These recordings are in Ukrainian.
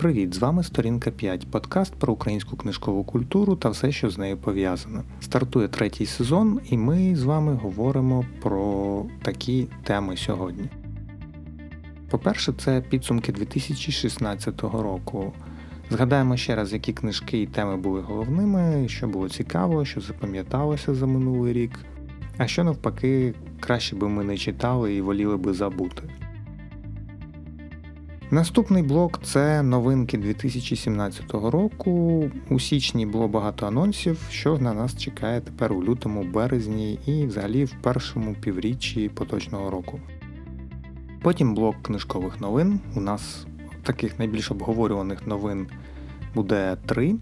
Привіт, з вами Сторінка 5, подкаст про українську книжкову культуру та все, що з нею пов'язане. Стартує третій сезон, і ми з вами говоримо про такі теми сьогодні. По-перше, це підсумки 2016 року. Згадаємо ще раз, які книжки і теми були головними, що було цікаво, що запам'яталося за минулий рік, а що навпаки краще би ми не читали і воліли би забути. Наступний блок це новинки 2017 року. У січні було багато анонсів, що на нас чекає тепер у лютому, березні і взагалі в першому півріччі поточного року. Потім блок книжкових новин. У нас таких найбільш обговорюваних новин буде три.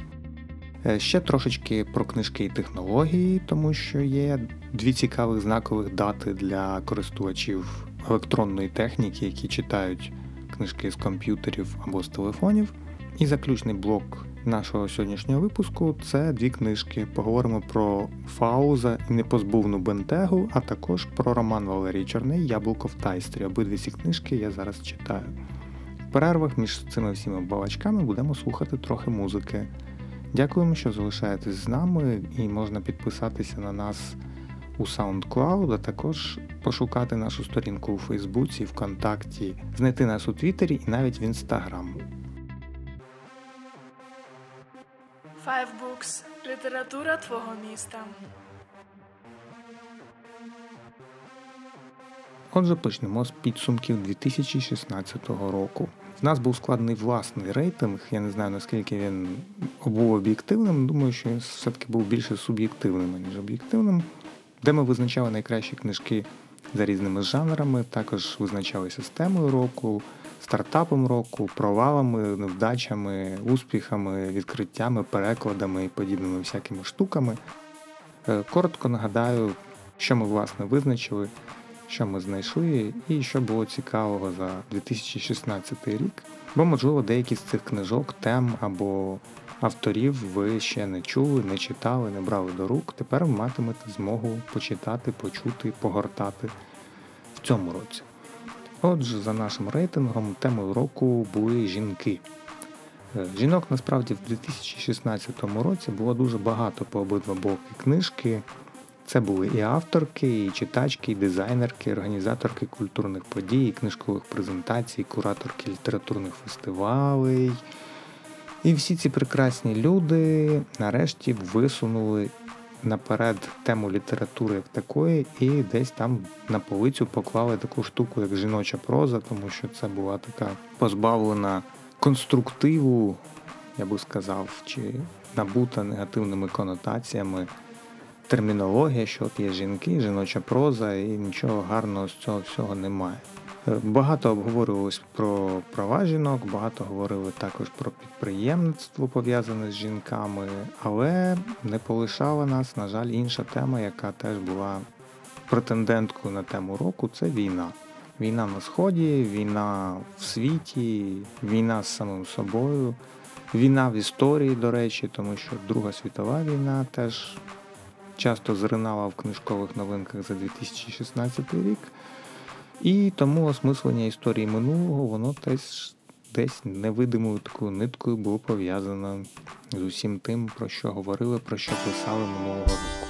Е, ще трошечки про книжки і технології, тому що є дві цікавих знакових дати для користувачів електронної техніки, які читають книжки з комп'ютерів або з телефонів. І заключний блок нашого сьогоднішнього випуску це дві книжки. Поговоримо про Фауза і непозбувну бентегу, а також про роман Валерії Чорний Яблуко в Тайстрі. Обидві ці книжки я зараз читаю. В перервах між цими всіма балачками будемо слухати трохи музики. Дякуємо, що залишаєтесь з нами, і можна підписатися на нас у SoundCloud, а також пошукати нашу сторінку у Фейсбуці, ВКонтакті, знайти нас у Твіттері і навіть в Інстаграм. Five Books – література твого міста. Отже, почнемо з підсумків 2016 року. В нас був складений власний рейтинг. Я не знаю наскільки він був об'єктивним. Думаю, що він все-таки був більше суб'єктивним, ніж об'єктивним де ми визначали найкращі книжки за різними жанрами, також визначали системою року, стартапом року, провалами, невдачами, успіхами, відкриттями, перекладами і подібними всякими штуками. Е, коротко нагадаю, що ми власне визначили, що ми знайшли, і що було цікавого за 2016 рік. Бо, можливо, деякі з цих книжок, тем або авторів ви ще не чули, не читали, не брали до рук. Тепер ви матимете змогу почитати, почути, погортати в цьому році. Отже, за нашим рейтингом темою року були жінки. Е, жінок насправді в 2016 році було дуже багато по обидва боки книжки. Це були і авторки, і читачки, і дизайнерки, і організаторки культурних подій, і книжкових презентацій, кураторки літературних фестивалей, і всі ці прекрасні люди нарешті висунули наперед тему літератури як такої, і десь там на полицю поклали таку штуку, як жіноча проза, тому що це була така позбавлена конструктиву, я би сказав, чи набута негативними конотаціями. Термінологія, що от є жінки, жіноча проза, і нічого гарного з цього всього немає. Багато обговорювалось про права жінок, багато говорили також про підприємництво пов'язане з жінками, але не полишала нас, на жаль, інша тема, яка теж була претенденткою на тему року це війна. Війна на Сході, війна в світі, війна з самим собою, війна в історії, до речі, тому що Друга світова війна теж часто зринала в книжкових новинках за 2016 рік. І тому осмислення історії минулого, воно теж десь невидимою такою ниткою було пов'язано з усім тим, про що говорили, про що писали минулого року.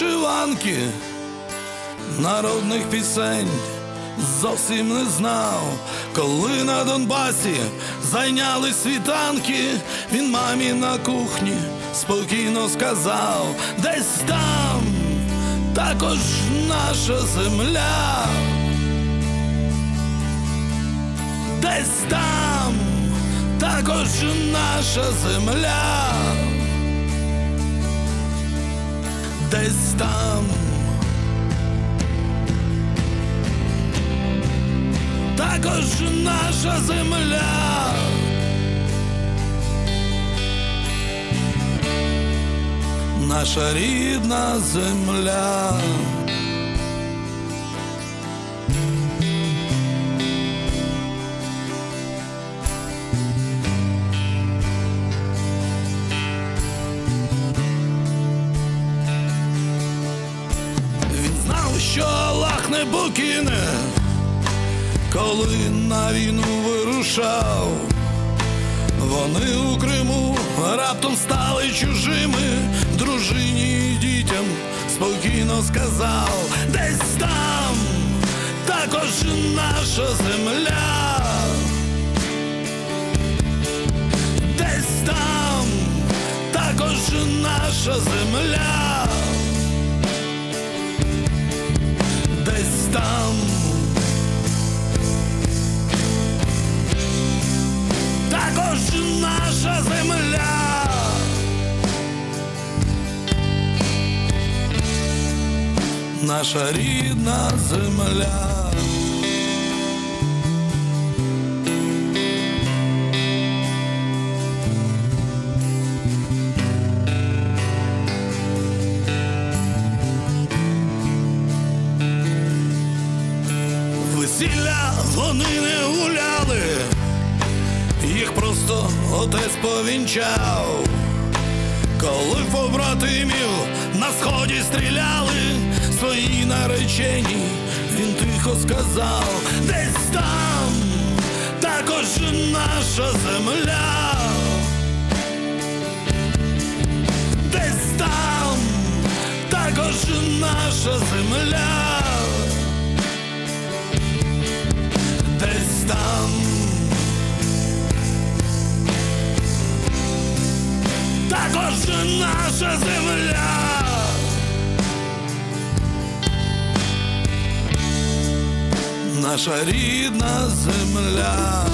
Вишиванки, народних пісень зовсім не знав, коли на Донбасі зайняли світанки, він мамі на кухні спокійно сказав, десь там також наша земля, десь там також наша земля. Десь там. також наша земля. Наша рідна земля. Коли на війну вирушав. Вони у Криму раптом стали чужими, дружині і дітям спокійно сказав, десь там також наша земля, десь там також наша земля, земля. Наша рідна земля. Отець повінчав. Коли побратимів на сході стріляли свої наречені, він тихо сказав, десь там також наша земля, десь там також наша земля, десь там. Також наша земля. Наша рідна земля.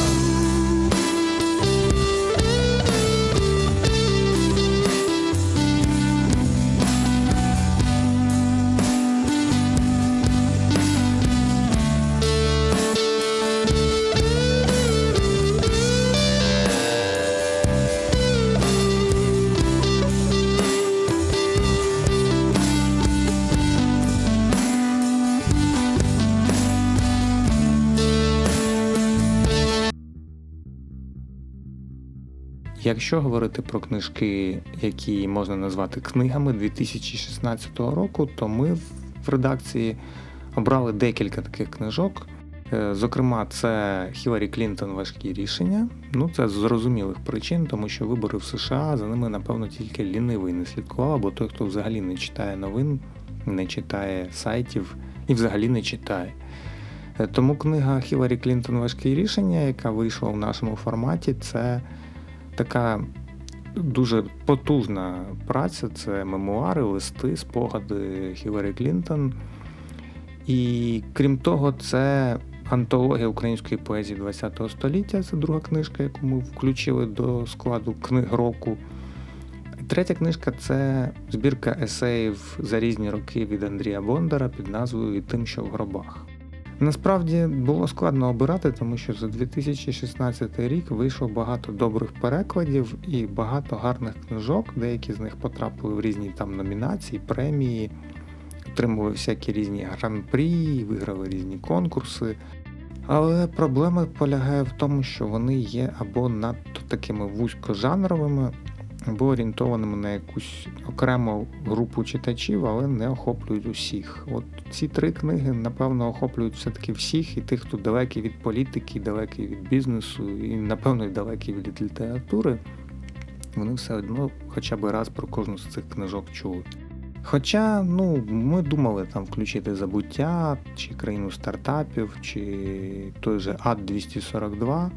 Якщо говорити про книжки, які можна назвати книгами 2016 року, то ми в редакції обрали декілька таких книжок. Е, Зокрема, це Хіларі Клінтон важкі рішення. Ну, це з зрозумілих причин, тому що вибори в США за ними, напевно, тільки лінивий не слідкував, або той, хто взагалі не читає новин, не читає сайтів і взагалі не читає. Е, Тому книга Хіларі Клінтон важкі рішення, яка вийшла в нашому форматі, це така дуже потужна праця. Це мемуари, листи, спогади Хіларі Клінтон. І крім того, це антологія української поезії ХХ століття. Це друга книжка, яку ми включили до складу книг року. Третя книжка це збірка есеїв за різні роки від Андрія Бондара під назвою «І тим, що в гробах. Насправді було складно обирати, тому що за 2016 рік вийшло багато добрих перекладів і багато гарних книжок. Деякі з них потрапили в різні там номінації, премії, отримували всякі різні гран-прі, виграли різні конкурси. Але проблема полягає в тому, що вони є або надто такими вузькожанровими, або орієнтованими на якусь окрему групу читачів, але не охоплюють усіх. От ці три книги, напевно, охоплюють все-таки всіх, і тих, хто далекий від політики, далекий від бізнесу, і, напевно, далекий від літератури. Вони все одно хоча б раз про кожну з цих книжок чули. Хоча, ну, ми думали там включити забуття, чи країну стартапів, чи той же ад 242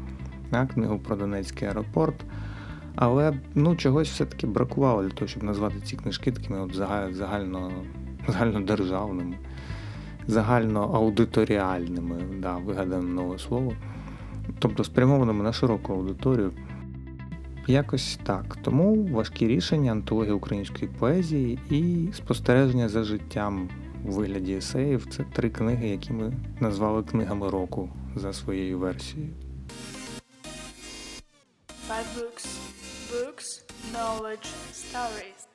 на книгу про Донецький аеропорт. Але ну, чогось все-таки бракувало для того, щоб назвати ці книжки такими от загально, загальнодержавними, загальноаудиторіальними, да, вигадане нове слово. Тобто спрямованими на широку аудиторію. Якось так. Тому важкі рішення, антологія української поезії і спостереження за життям у вигляді есеїв це три книги, які ми назвали книгами року за своєю версією. Five books. Books, knowledge, stories.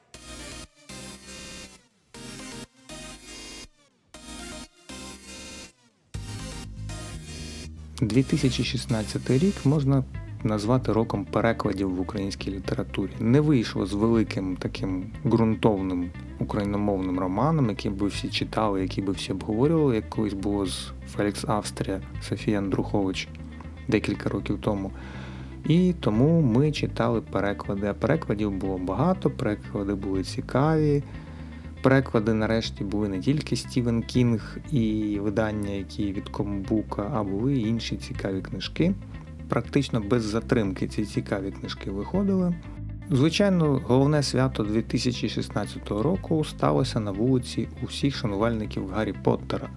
– 2016 рік можна назвати роком перекладів в українській літературі. Не вийшло з великим таким ґрунтовним україномовним романом, який би всі читали, який би всі обговорювали, як колись було з Фелікс Австрія Софія Андрухович декілька років тому. І тому ми читали переклади. А перекладів було багато, переклади були цікаві. Переклади нарешті були не тільки Стівен Кінг і видання, які від Комбука, а були й інші цікаві книжки. Практично без затримки ці цікаві книжки виходили. Звичайно, головне свято 2016 року сталося на вулиці усіх шанувальників Гаррі Поттера.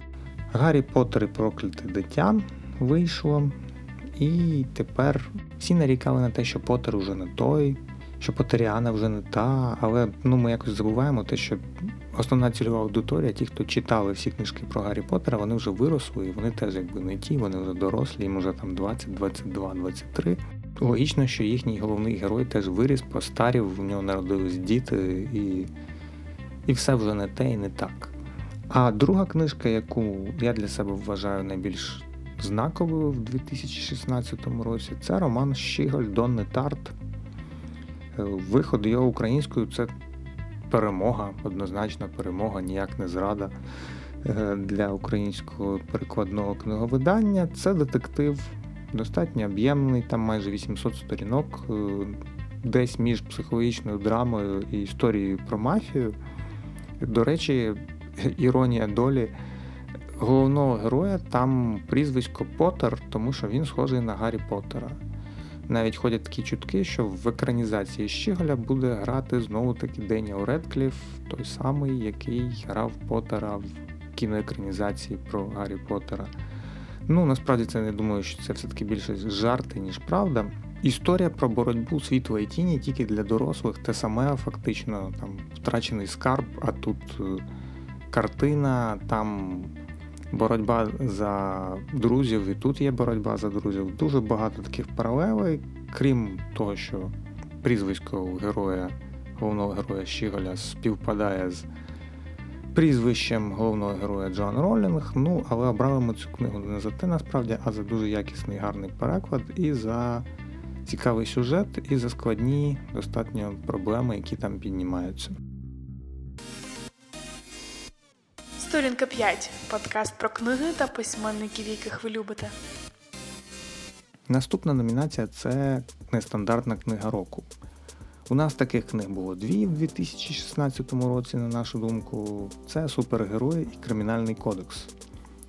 Гаррі Поттер і прокляте дитя вийшло, і тепер всі нарікали на те, що Поттер уже не той, що Поттеріана вже не та, але ну, ми якось забуваємо те, що основна цільова аудиторія, ті, хто читали всі книжки про Гаррі Поттера, вони вже виросли, і вони теж якби не ті, вони вже дорослі, їм вже там 20, 22, 23. Логічно, що їхній головний герой теж виріс, постарів, в нього народились діти, і, і все вже не те і не так. А друга книжка, яку я для себе вважаю найбільш знаковою в 2016 році, це роман Щіголь Донни Тарт. Е, виход його українською це перемога, однозначна перемога, ніяк не зрада е, для українського перекладного книговидання. Це детектив достатньо об'ємний, там майже 800 сторінок, е, десь між психологічною драмою і історією про мафію. До речі, іронія долі. Головного героя там прізвисько Поттер, тому що він схожий на Гаррі Поттера. Навіть ходять такі чутки, що в екранізації Щіголя буде грати знову-таки Деніел Редкліф, той самий, який грав Поттера в кіноекранізації про Гаррі Поттера. Ну, насправді це не думаю, що це все-таки більше жарти, ніж правда. Історія про боротьбу світлої тіні тільки для дорослих, те саме фактично там втрачений скарб, а тут е, картина, там боротьба за друзів, і тут є боротьба за друзів. Дуже багато таких паралелей, крім того, що прізвисько героя, головного героя Щіголя співпадає з прізвищем головного героя Джоан Ролінг. Ну, але обрали ми цю книгу не за те насправді, а за дуже якісний гарний переклад і за цікавий сюжет, і за складні достатньо проблеми, які там піднімаються. Сторінка 5. Подкаст про книги та письменників, яких ви любите. Наступна номінація це нестандартна книга року. У нас таких книг було дві в 2016 році, на нашу думку. Це супергерої і Кримінальний кодекс.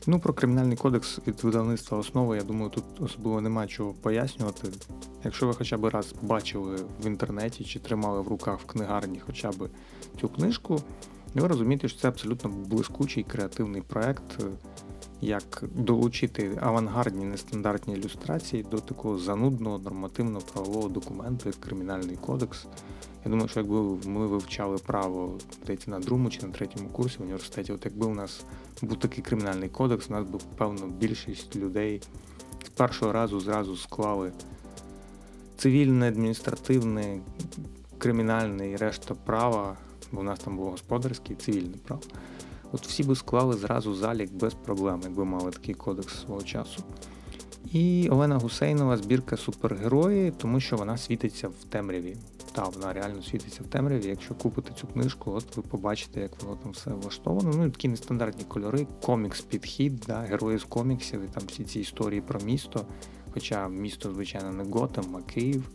Ну, про кримінальний кодекс від видавництва основи, я думаю, тут особливо нема чого пояснювати. Якщо ви хоча б раз бачили в інтернеті чи тримали в руках в книгарні хоча б цю книжку, ви розумієте, що це абсолютно блискучий креативний проект, як долучити авангардні нестандартні ілюстрації до такого занудного нормативно-правового документу, як Кримінальний кодекс. Я думаю, що якби ми вивчали право здається, на другому чи на третьому курсі в університеті, от якби у нас був такий кримінальний кодекс, у нас би, певно, більшість людей з першого разу зразу склали цивільне, адміністративне, кримінальне і решта права, бо у нас там було господарське і цивільне право. От всі би склали зразу залік без проблем, якби мали такий кодекс свого часу. І Олена Гусейнова збірка супергерої, тому що вона світиться в темряві. Та, вона реально світиться в темряві. Якщо купите цю книжку, от ви побачите, як воно там все влаштовано. Ну і такі нестандартні кольори, комікс-підхід, да, герої з коміксів, і там всі ці історії про місто. Хоча місто, звичайно, не Готем, а Київ.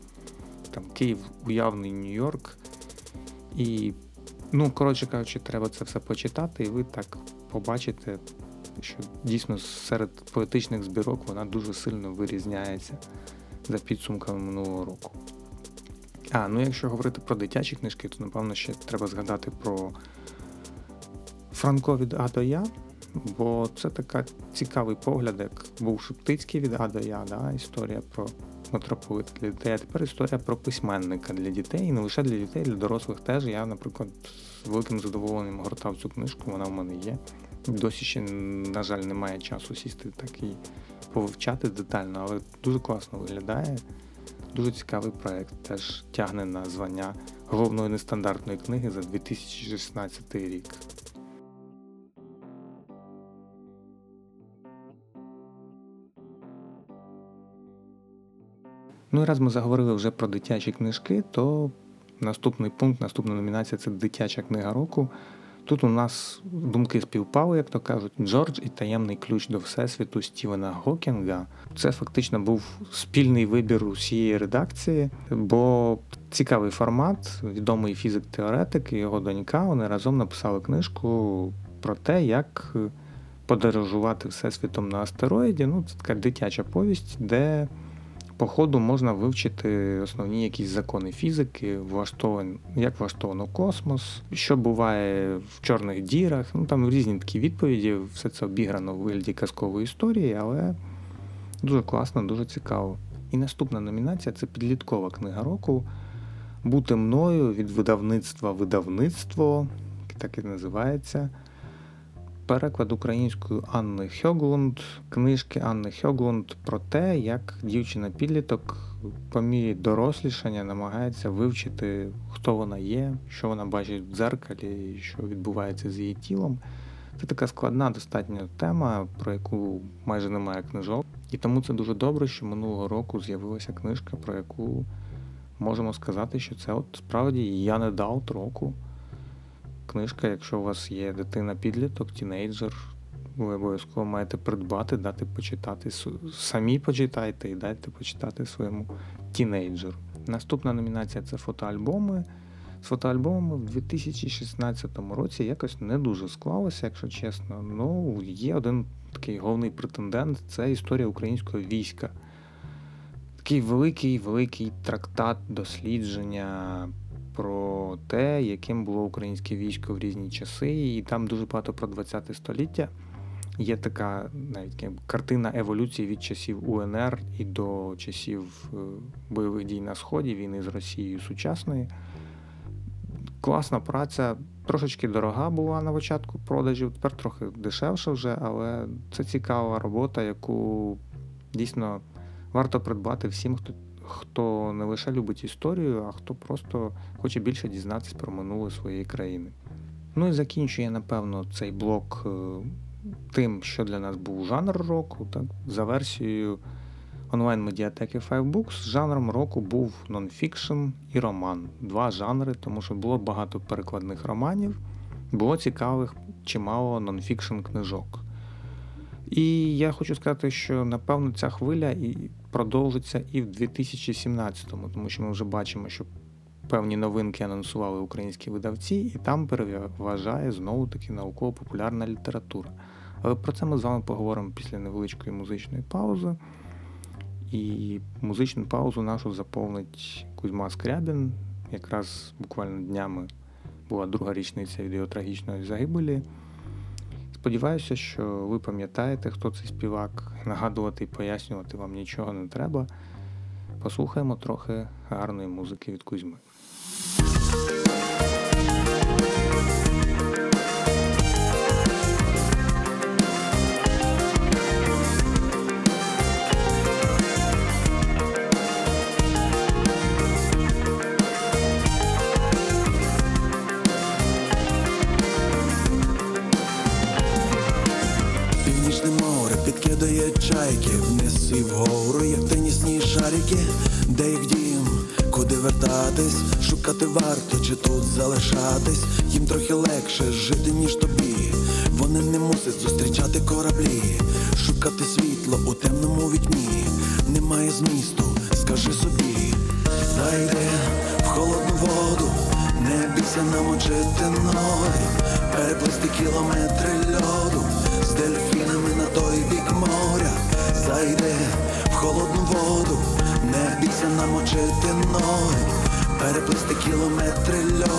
Там Київ уявний Нью-Йорк. І Ну, коротше кажучи, треба це все почитати, і ви так побачите, що дійсно серед поетичних збірок вона дуже сильно вирізняється за підсумками минулого року. А, ну якщо говорити про дитячі книжки, то напевно ще треба згадати про Франко від А до Я, бо це така цікавий погляд, як був Шептицький від А до Я, да, історія про митрополита для дітей, а тепер історія про письменника для дітей, і не лише для дітей, для дорослих теж. Я, наприклад, з великим задоволенням гортав цю книжку, вона в мене є. Досі ще, на жаль, немає часу сісти так і повивчати детально, але дуже класно виглядає. Дуже цікавий проект. Теж тягне на звання головної нестандартної книги за 2016 рік. Ну і раз ми заговорили вже про дитячі книжки, то наступний пункт, наступна номінація це дитяча книга року. Тут у нас думки співпали, як то кажуть, Джордж і таємний ключ до Всесвіту Стівена Гокінга. Це фактично був спільний вибір усієї редакції, бо цікавий формат, відомий фізик-теоретик і його донька. Вони разом написали книжку про те, як подорожувати всесвітом на астероїді. Ну, це така дитяча повість, де по ходу можна вивчити основні якісь закони фізики, влаштован, як влаштовано космос, що буває в чорних дірах. Ну там різні такі відповіді, все це обіграно в вигляді казкової історії, але дуже класно, дуже цікаво. І наступна номінація це підліткова книга року. Бути мною від видавництва видавництво, так і називається переклад українською Анни Хьоглунд, книжки Анни Хьоглунд про те, як дівчина-підліток по мірі дорослішання намагається вивчити, хто вона є, що вона бачить в дзеркалі, що відбувається з її тілом. Це така складна достатньо тема, про яку майже немає книжок. І тому це дуже добре, що минулого року з'явилася книжка, про яку можемо сказати, що це от справді я не дав року книжка, якщо у вас є дитина-підліток, тінейджер, ви обов'язково маєте придбати, дати почитати. Самі почитайте і дайте почитати своєму тінейджеру. Наступна номінація це фотоальбоми. З фотоальбомами в 2016 році якось не дуже склалося, якщо чесно. Ну, є один такий головний претендент це історія українського війська. Такий великий великий трактат дослідження про те, яким було українське військо в різні часи, і там дуже багато про 20 століття. Є така навіть картина еволюції від часів УНР і до часів е, бойових дій на Сході, війни з Росією сучасної. Класна праця, трошечки дорога була на початку продажів, тепер трохи дешевше вже, але це цікава робота, яку дійсно варто придбати всім, хто хто не лише любить історію, а хто просто хоче більше дізнатися про минуле своєї країни. Ну і закінчує, напевно, цей блок е, тим, що для нас був жанр року. Так? За версією онлайн-медіатеки Fivebooks, жанром року був нонфікшн і роман. Два жанри, тому що було багато перекладних романів, було цікавих чимало нонфікшн книжок. І я хочу сказати, що напевно ця хвиля продовжиться і в 2017-му, тому що ми вже бачимо, що певні новинки анонсували українські видавці, і там переважає знову таки науково-популярна література. Але про це ми з вами поговоримо після невеличкої музичної паузи. І музичну паузу нашу заповнить Кузьма Скрябін. Якраз буквально днями була друга річниця від його трагічної загибелі. Сподіваюся, що ви пам'ятаєте, хто цей співак. Нагадувати і пояснювати вам нічого не треба. Послухаємо трохи гарної музики від Кузьми. Чи тут залишатись, їм трохи легше жити, ніж тобі. Вони не мусять зустрічати кораблі, шукати світло у темному вікні. Немає змісту, скажи собі, зайди в холодну воду, не бійся намочити ноги, переплисти кілометри переплисти кілометри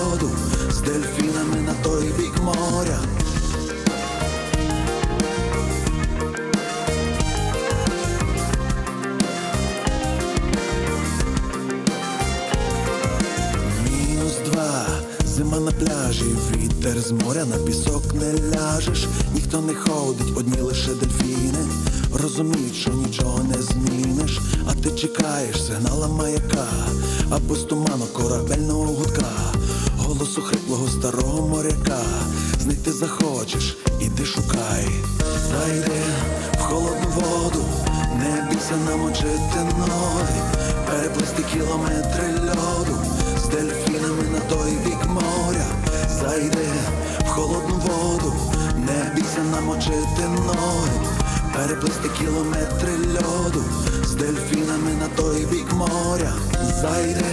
зайди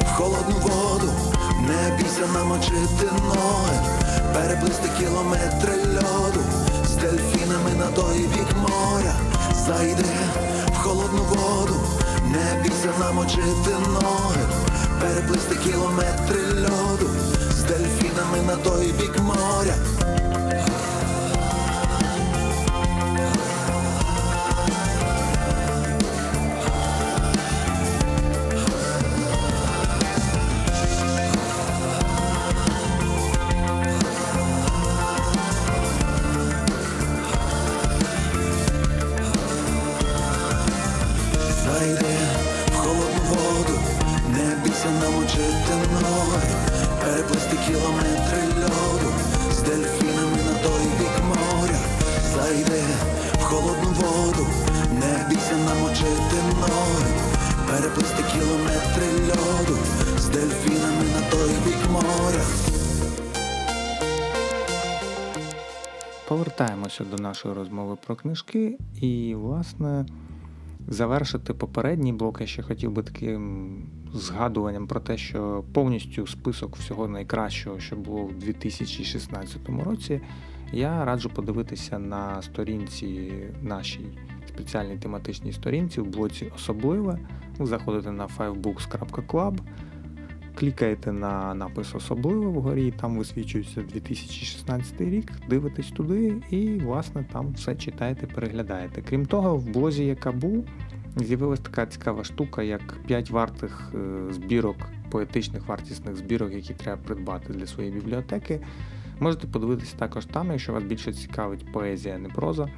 в холодну воду, не бійся намочити ноги, переплисти кілометри льоду з дельфінами на той бік моря, зайди в холодну воду, не бійся намочити ноги, переплисти кілометри льоду з дельфінами на той бік моря. Повертаємося до нашої розмови про книжки, і, власне, завершити попередній блок я ще хотів би таким згадуванням про те, що повністю список всього найкращого, що було в 2016 році, я раджу подивитися на сторінці нашій спеціальній тематичній сторінці в блоці Особливе. Ви заходите на fivebooks.club, клікаєте на напис особливе вгорі, там висвічується 2016 рік, дивитесь туди і, власне, там все читаєте, переглядаєте. Крім того, в блозі Якабу з'явилася така цікава штука, як 5 вартих е, збірок, поетичних вартісних збірок, які треба придбати для своєї бібліотеки. Можете подивитися також там, якщо вас більше цікавить поезія, а не проза.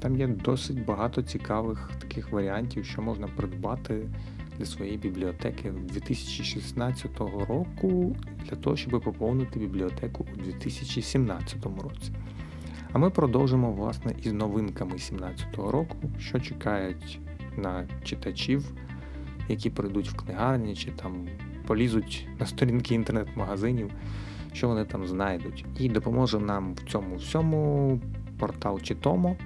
Там є досить багато цікавих таких варіантів, що можна придбати для своєї бібліотеки 2016 року для того, щоб поповнити бібліотеку у 2017 році. А ми продовжимо власне із новинками 2017 року, що чекають на читачів, які прийдуть в книгарні чи там полізуть на сторінки інтернет-магазинів, що вони там знайдуть. І допоможе нам в цьому всьому портал Читомо,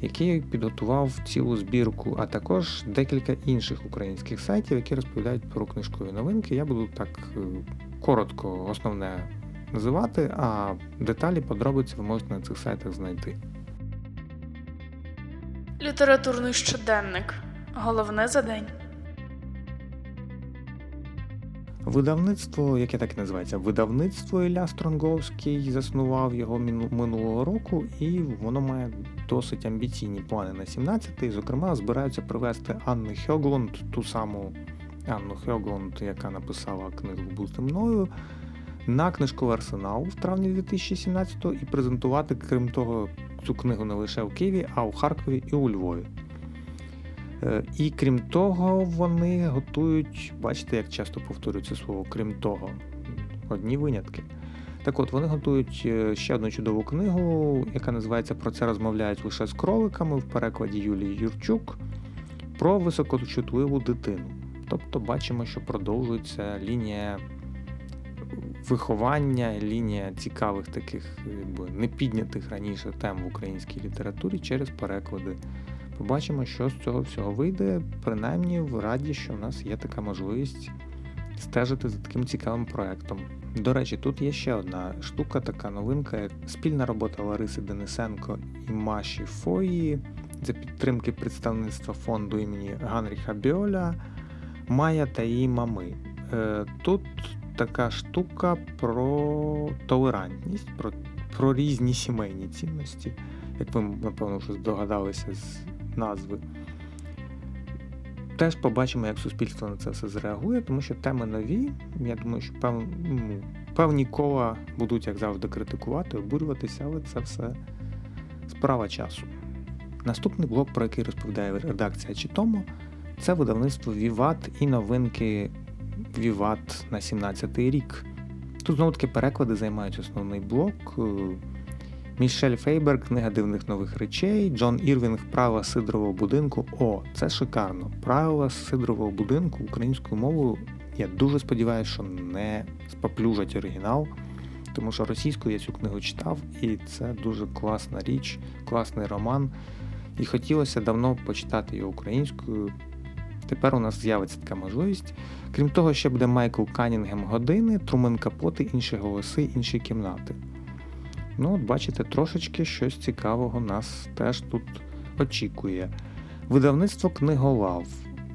який підготував цілу збірку, а також декілька інших українських сайтів, які розповідають про книжкові новинки. Я буду так е, коротко основне називати, а деталі, подробиці ви можете на цих сайтах знайти. Літературний щоденник. Головне за день. Видавництво, яке так і називається, видавництво Ілля Стронговський заснував його минулого року, і воно має досить амбіційні плани на 17-й. Зокрема, збираються привезти Анну Хьоглунд, ту саму Анну Хьоглунд, яка написала книгу Бути мною, на книжковий арсенал в травні 2017-го і презентувати, крім того, цю книгу не лише в Києві, а у Харкові і у Львові. Е, І крім того, вони готують, бачите, як часто повторюю це слово, крім того, одні винятки. Так от, вони готують е, ще одну чудову книгу, яка називається Про це розмовляють лише з кроликами в перекладі Юлії Юрчук про високочутливу дитину. Тобто бачимо, що продовжується лінія виховання, лінія цікавих таких якби, непіднятих раніше тем в українській літературі через переклади Побачимо, що з цього всього вийде. Принаймні в раді, що в нас є така можливість стежити за таким цікавим проектом. До речі, тут є ще одна штука, така новинка, як спільна робота Лариси Денисенко і Маші Фої за підтримки представництва фонду імені Ганріха Біоля Майя та її мами. Е, Тут така штука про толерантність, про, про різні сімейні цінності, як ви, напевно, вже здогадалися з назви. Теж побачимо, як суспільство на це все зреагує, тому що теми нові. Я думаю, що певно, ну, Певні кола будуть, як завжди, критикувати, обурюватися, але це все справа часу. Наступний блок, про який розповідає редакція Читомо, це видавництво Віват і новинки Віват на 17-й рік. Тут знову таки переклади займають основний блок. Мішель Фейбер, книга дивних нових речей, Джон Ірвінг, правила сидрового будинку. О, це шикарно. Правила сидрового будинку українською мовою. Я дуже сподіваюся, що не споплюжать оригінал, тому що російською я цю книгу читав, і це дуже класна річ, класний роман. І хотілося давно почитати його українською. Тепер у нас з'явиться така можливість. Крім того, ще буде Майкл Канінгем години, Трумен Капоти, інші голоси, інші кімнати. Ну, от бачите, трошечки щось цікавого нас теж тут очікує. Видавництво книголав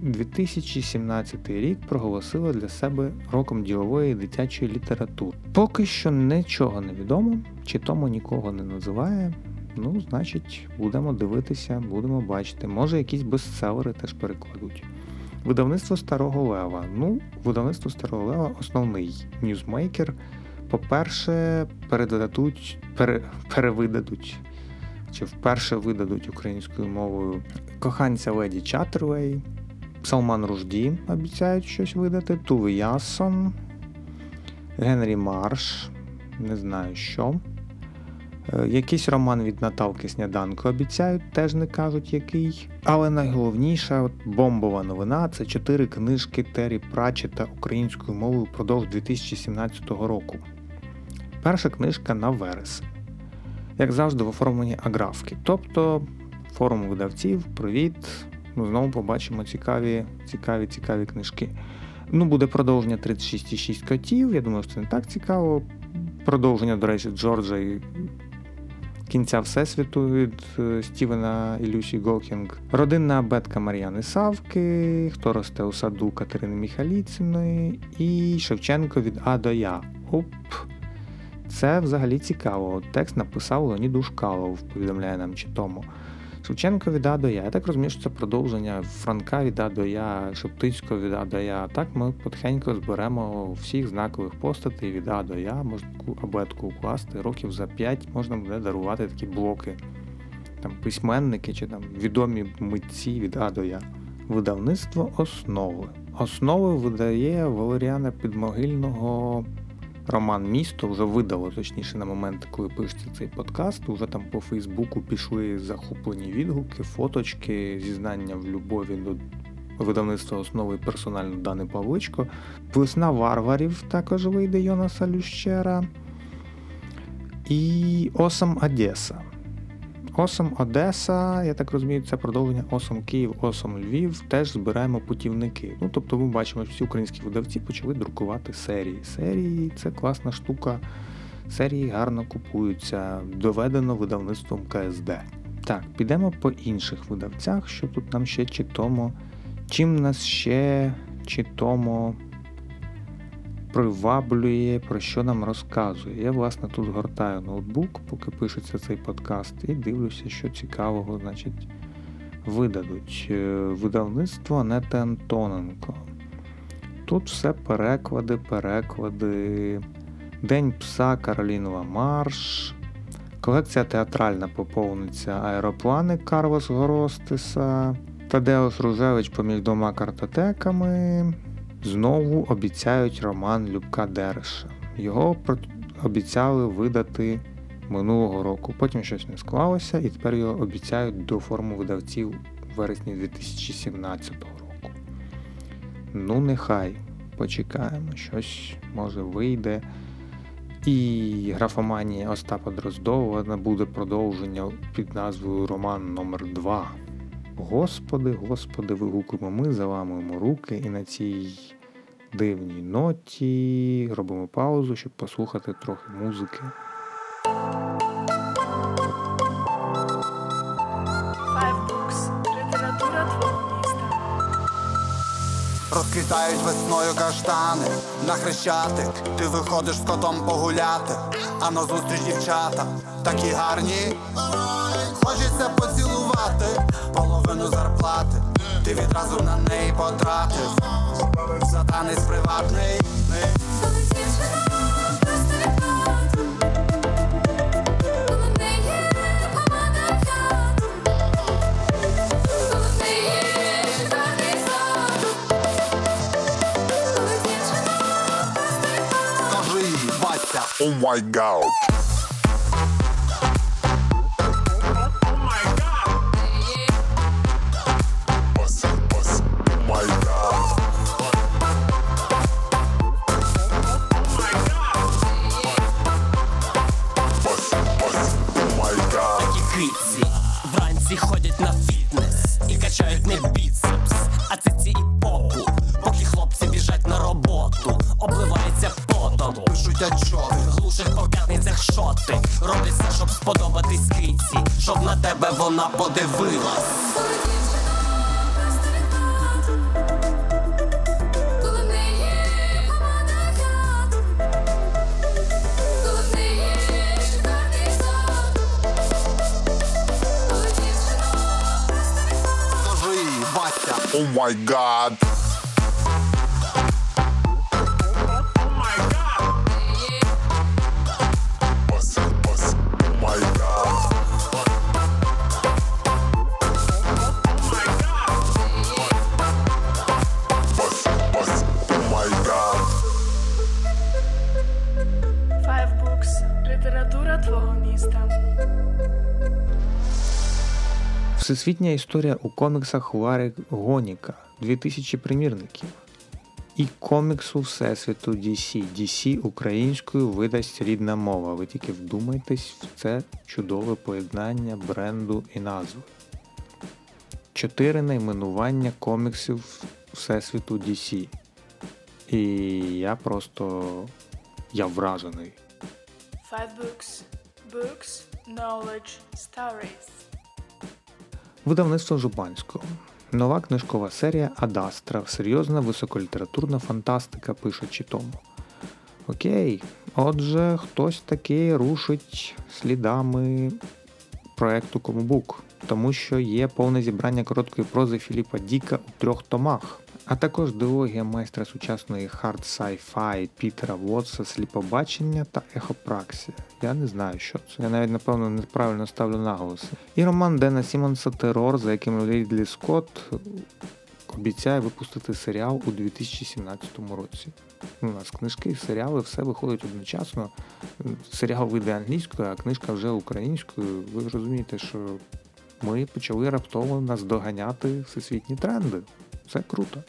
2017 рік проголосило для себе роком ділової дитячої літератури. Поки що нічого не відомо, чи тому нікого не називає. Ну, значить, будемо дивитися, будемо бачити. Може, якісь бестселери теж перекладуть. Видавництво Старого Лева. Ну, видавництво Старого Лева основний ньюзмейкер. По-перше, передадуть, пере, перевидадуть чи вперше видадуть українською мовою коханця Леді Чаттервей, Салман Ружді обіцяють щось видати, Туви Ясон, Генрі Марш, не знаю що. Е, якийсь роман від Наталки Сняданко обіцяють, теж не кажуть який. Але найголовніша от бомбова новина це чотири книжки Террі Пратчета українською мовою впродовж 2017 року. Перша книжка на вересень. Як завжди, в оформленні аграфки. Тобто форум видавців, привіт. Ну, Знову побачимо цікаві, цікаві, цікаві книжки. Ну, буде продовження 36,6 котів. Я думаю, що це не так цікаво. Продовження, до речі, Джорджа і кінця Всесвіту від е, Стівена і Люсі Гокінг. Родинна абетка Мар'яни Савки, Хто росте у саду Катерини Міхаліциної і Шевченко від А до Я. Оп! Це взагалі цікаво. Текст написав Леонід Ушкалов, повідомляє нам чи тому. Шевченко від А до Я. Я так розумію, що це продовження Франка від А до Я, Шептицького від А до Я. Так ми потихеньку зберемо всіх знакових постатей від А до Я, можна таку абетку укласти. Років за 5 можна буде дарувати такі блоки. Там письменники чи там відомі митці від А до Я. Видавництво основи. Основи видає Валеріана Підмогильного. Роман Місто вже видало, точніше, на момент, коли пишеться цей подкаст. Уже там по Фейсбуку пішли захоплені відгуки, фоточки, зізнання в любові до видавництва основи персонально Дани Павличко. Весна варварів також вийде Йонаса Лющера. І Осам Одеса. Осом Одеса, я так розумію, це продовження Осом Київ, Осом Львів. Теж збираємо путівники. Ну тобто, ми бачимо, що всі українські видавці почали друкувати серії. Серії це класна штука. Серії гарно купуються, доведено видавництвом КСД. Так, підемо по інших видавцях, що тут нам ще читомо. Чим нас ще читомо приваблює, про що нам розказує. Я, власне, тут гортаю ноутбук, поки пишеться цей подкаст, і дивлюся, що цікавого значить, видадуть. Е, видавництво Анети Антоненко. Тут все переклади, переклади. День пса Каролінова Марш. Колекція театральна поповниться аероплани Карлос Горостиса. Тадеус Ружевич поміж двома картотеками. Знову обіцяють роман Любка Дереша. Його обіцяли видати минулого року. Потім щось не склалося, і тепер його обіцяють до форму видавців вересні 2017 року. Ну, нехай почекаємо, щось може вийде. І графоманія Остапа Дроздова буде продовження під назвою Роман номер 2 Господи, Господи, вигукуємо ми, заламуємо руки і на цій дивній ноті робимо паузу, щоб послухати трохи музики. Розквітають весною каштани на хрещатик, ти виходиш з котом погуляти, а на зустріч дівчата такі гарні. Хочеться поцілувати частину зарплати, ти відразу на неї потратив. За танець приватний. Oh my god. My god. Всесвітня історія у коміксах Лари Гоніка 2000 примірників. І коміксу Всесвіту DC. DC українською видасть рідна мова. Ви тільки вдумайтесь в це чудове поєднання бренду і назви. Чотири найменування коміксів Всесвіту DC. І я просто я вражений. Five Books. Books, Knowledge, Stories. Видавництво Жупанського. Нова книжкова серія Ad Astra. Серйозна високолітературна фантастика, пишучи тому. Окей. Отже, хтось таки рушить слідами проекту Komubook, тому що є повне зібрання короткої прози Філіпа Діка у трьох томах. А також дилогія майстра сучасної hard sci-fi Пітера Вотса Сліпобачення та Ехопраксія. Я не знаю, що це. Я навіть напевно неправильно ставлю наголоси. І роман Дена Сімонса Терор, за яким Рідлі Скотт обіцяє випустити серіал у 2017 році. У нас книжки і серіали все виходить одночасно. Серіал вийде англійською, а книжка вже українською. Ви розумієте, що ми почали раптово наздоганяти всесвітні тренди. Це круто.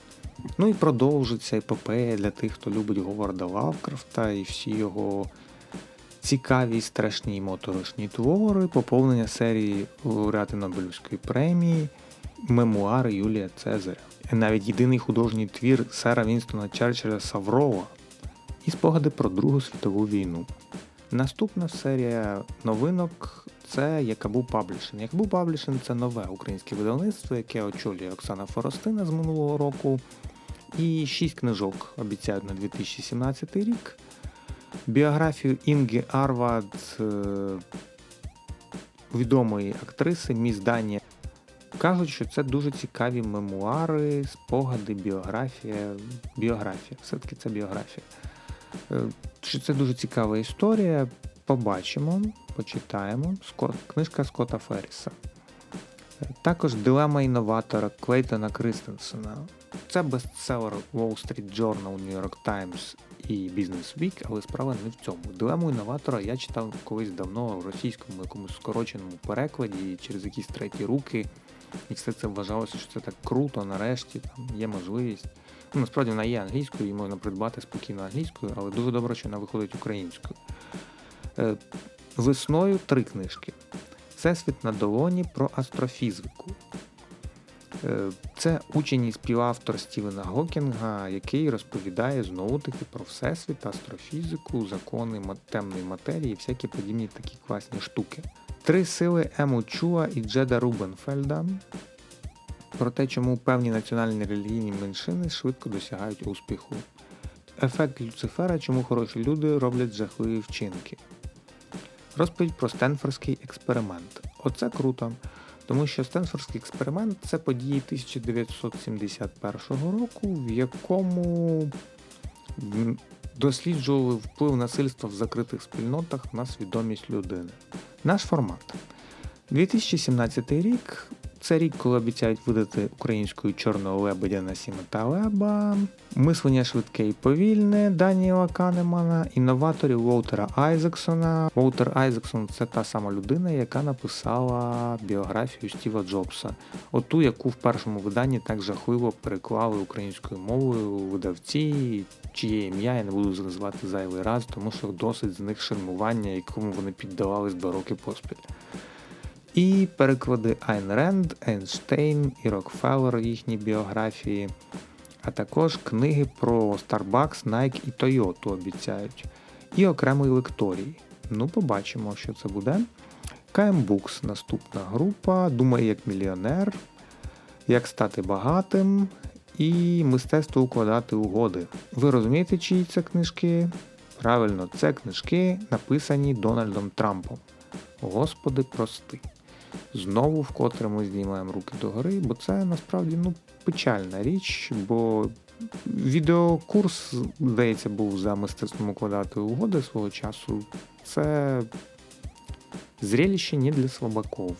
Ну і продовжиться епопея для тих, хто любить Говарда Лавкрафта і всі його цікаві, страшні моторошні твори, поповнення серії лауреати Нобелівської премії, мемуари Юлія Цезаря. Навіть єдиний художній твір сера Вінстона Черчилля Саврола і спогади про Другу світову війну. Наступна серія новинок це Yakaboo Publishing. Yakaboo Publishing це нове українське видавництво, яке очолює Оксана Форостина з минулого року. І шість книжок обіцяють на 2017 рік. Біографію Інги Арвад, е, відомої актриси Міс Данія. Кажуть, що це дуже цікаві мемуари, спогади, біографія. Біографія, все-таки це біографія. Е, Що це дуже цікава історія. Побачимо, почитаємо. Книжка Скотта Ферріса. Е, Також дилема інноватора Клейтона Кристенсена. Це бестселер Wall Street Journal, New York Times і Business Week, але справа не в цьому. Дилему інноватора я читав колись давно в російському якомусь скороченому перекладі через якісь треті руки. І все це вважалося, що це так круто, нарешті там є можливість. Ну, насправді вона є англійською, її можна придбати спокійно англійською, але дуже добре, що вона виходить українською. Е, Весною три книжки. Всесвіт на долоні про астрофізику. Е, Це учень і співавтор Стівена Гокінга, який розповідає знову таки про всесвіт, астрофізику, закони темної матерії і всякі подібні такі класні штуки. Три сили Ему Чуа і Джеда Рубенфельда про те, чому певні національні релігійні меншини швидко досягають успіху. Ефект Люцифера, чому хороші люди роблять жахливі вчинки. Розповідь про Стенфордський експеримент. Оце круто, тому що Стенфордський експеримент це події 1971 року, в якому досліджували вплив насильства в закритих спільнотах на свідомість людини. Наш формат. 2017 рік Це рік, коли обіцяють видати українською чорного лебедя на Сіметалеба, мислення швидке і повільне Даніела Канемана, інноваторів Волтера Айзексона. Волтер Айзексон це та сама людина, яка написала біографію Стіва Джобса. Оту, яку в першому виданні так жахливо переклали українською мовою видавці, чиє ім'я я не буду називати зайвий раз, тому що досить з них шельмування, якому вони піддавались два роки поспіль. І переклади Айн Ренд, Ейнштейн і Рокфеллер їхні біографії, а також книги про Starbucks, Nike і Toyota обіцяють. І окремий лекторій. Ну, побачимо, що це буде. KM Books наступна група. Думає як мільйонер, як стати багатим і мистецтво укладати угоди. Ви розумієте, чиї це книжки? Правильно, це книжки, написані Дональдом Трампом. Господи, прости. Знову вкотре ми знімаємо руки догори, бо це насправді ну, печальна річ, бо відеокурс, здається, був за мистецтвом укладати угоди свого часу. Це зрелище не для слабаков.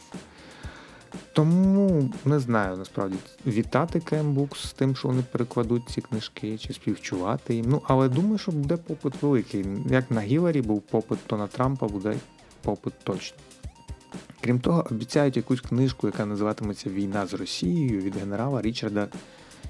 Тому не знаю насправді вітати Кембукс з тим, що вони перекладуть ці книжки, чи співчувати їм. Ну, але думаю, що буде попит великий. Як на Гіларі був попит, то на Трампа буде попит точно. Крім того, обіцяють якусь книжку, яка називатиметься Війна з Росією від генерала Річарда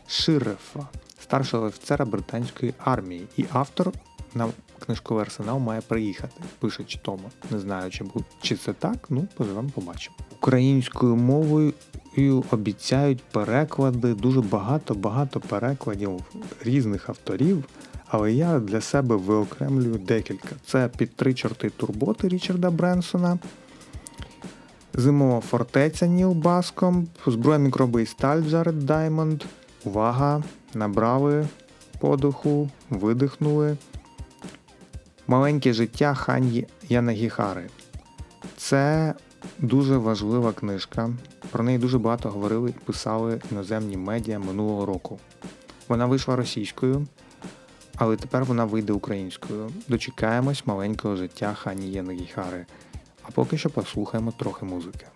Ширефа, старшого офіцера британської армії. І автор на книжковий арсенал має приїхати, пише Читома. Не знаю, чи, чи це так, ну поживемо, побачимо. Українською мовою обіцяють переклади, дуже багато-багато перекладів різних авторів. Але я для себе виокремлюю декілька. Це під три чорти турботи Річарда Бренсона, Зимова фортеця Ніл Баском, зброя мікроби і сталь Джаред Даймонд. Увага! Набрали подиху, видихнули. Маленьке життя Ханьї Янагіхари. Це дуже важлива книжка. Про неї дуже багато говорили і писали іноземні медіа минулого року. Вона вийшла російською, але тепер вона вийде українською. Дочекаємось маленького життя Хані Янагіхари. А поки що послухаємо трохи музики.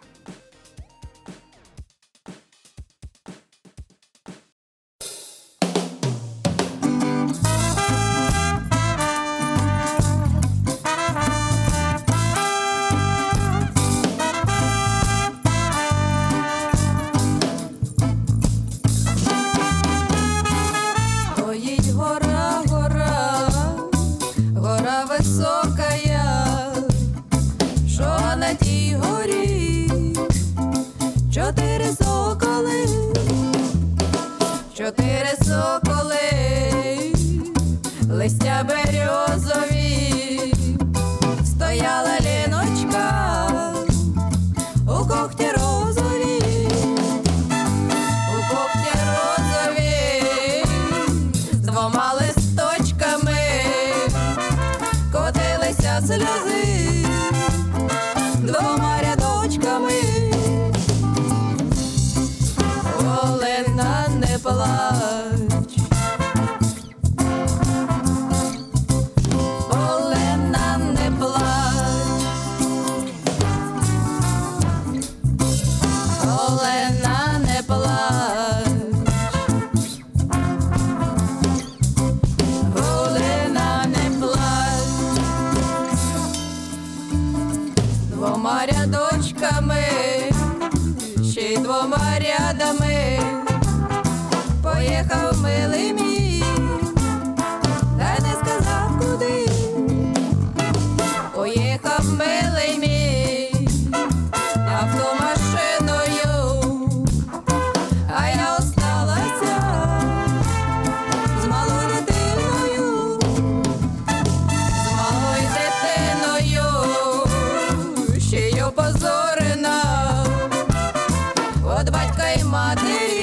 妈的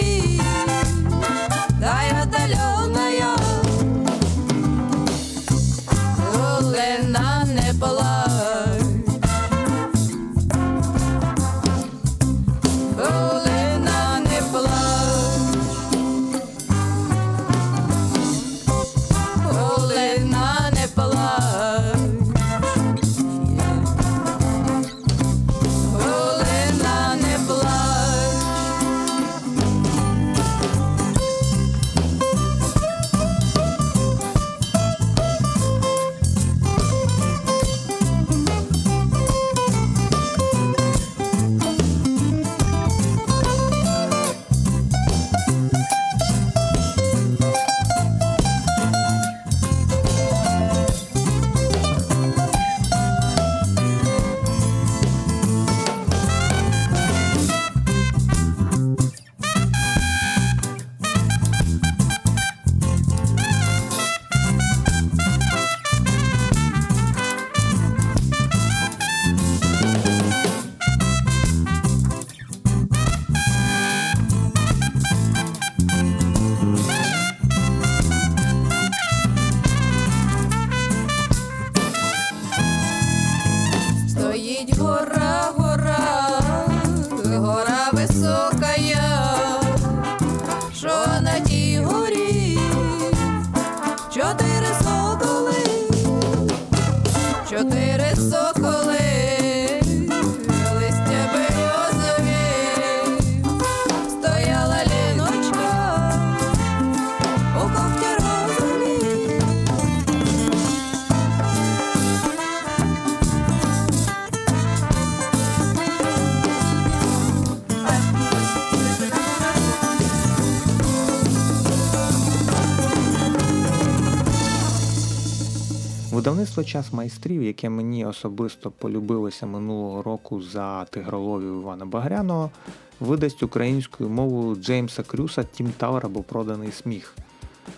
Видавництво час майстрів, яке мені особисто полюбилося минулого року за тигроловів Івана Багряного, видасть українською мовою Джеймса Крюса Тім Тавер або Проданий сміх.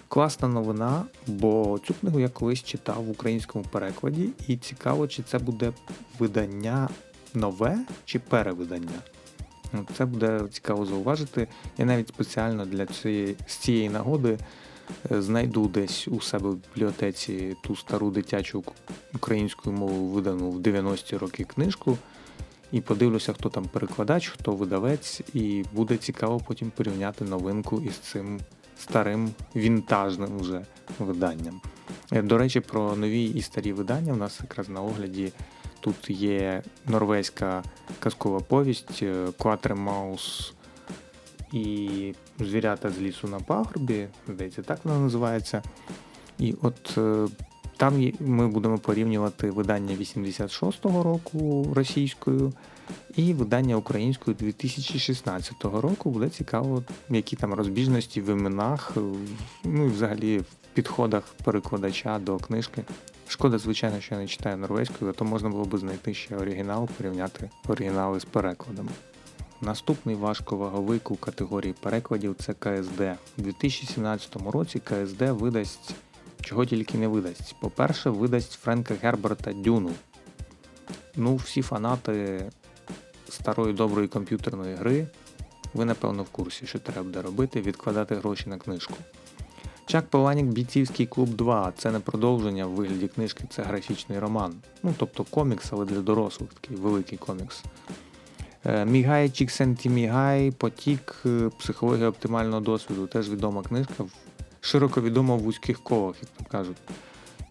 Класна новина, бо цю книгу я колись читав в українському перекладі, і цікаво, чи це буде видання нове чи перевидання. Ну, Це буде цікаво зауважити. Я навіть спеціально для цієї, з цієї нагоди знайду десь у себе в бібліотеці ту стару дитячу українською мовою видану в 90-ті роки книжку. І подивлюся, хто там перекладач, хто видавець, і буде цікаво потім порівняти новинку із цим старим вінтажним уже виданням. Е, До речі, про нові і старі видання у нас якраз на огляді тут є норвезька казкова повість Кватре Маус і Звірята з лісу на пагорбі, здається, так вона називається. І от е, там ми будемо порівнювати видання 86-го року російською і видання українською 2016 року. Буде цікаво, які там розбіжності в іменах, ну і взагалі в підходах перекладача до книжки. Шкода, звичайно, що я не читаю норвезькою, а то можна було б знайти ще оригінал, порівняти оригінали з перекладами. Наступний важковаговик у категорії перекладів це КСД. У 2017 році КСД видасть чого тільки не видасть. По-перше, видасть Френка Герберта Дюну. Ну, всі фанати старої доброї комп'ютерної гри, ви напевно в курсі, що треба буде робити, відкладати гроші на книжку. Чак Паланік Бійцівський клуб 2 це не продовження в вигляді книжки, це графічний роман. Ну, тобто комікс, але для дорослих, такий великий комікс. Е, Мігай Чіксенті Мігай, Потік, е, психологія оптимального досвіду. Теж відома книжка, широко відома в вузьких колах, як то кажуть.